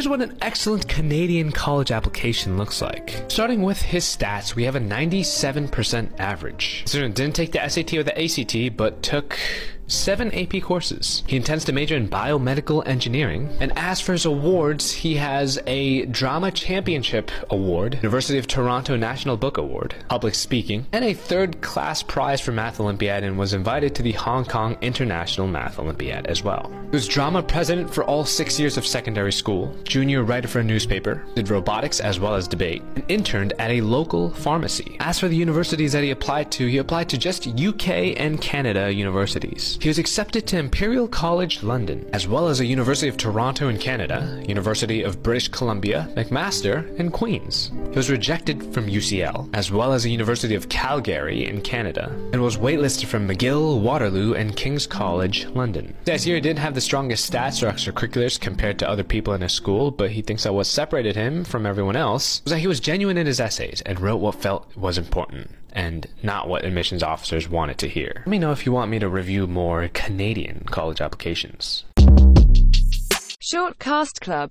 Here's what an excellent Canadian college application looks like. Starting with his stats, we have a 97% average. The student didn't take the SAT or the ACT, but took seven AP courses. He intends to major in biomedical engineering, and as for his awards, he has a Drama Championship Award, University of Toronto National Book Award, Public Speaking, and a third class prize for Math Olympiad and was invited to the Hong Kong International Math Olympiad as well. He was drama president for all six years of secondary school, junior writer for a newspaper, did robotics as well as debate, and interned at a local pharmacy. As for the universities that he applied to, he applied to just UK and Canada universities. He was accepted to Imperial College London, as well as the University of Toronto in Canada, University of British Columbia, McMaster, and Queen's. He was rejected from UCL, as well as the University of Calgary in Canada, and was waitlisted from McGill, Waterloo, and King's College, London. Desir didn't have the strongest stats or extracurriculars compared to other people in his school, but he thinks that what separated him from everyone else was that he was genuine in his essays and wrote what felt was important and not what admissions officers wanted to hear. Let me know if you want me to review more Canadian college applications. Short Cast Club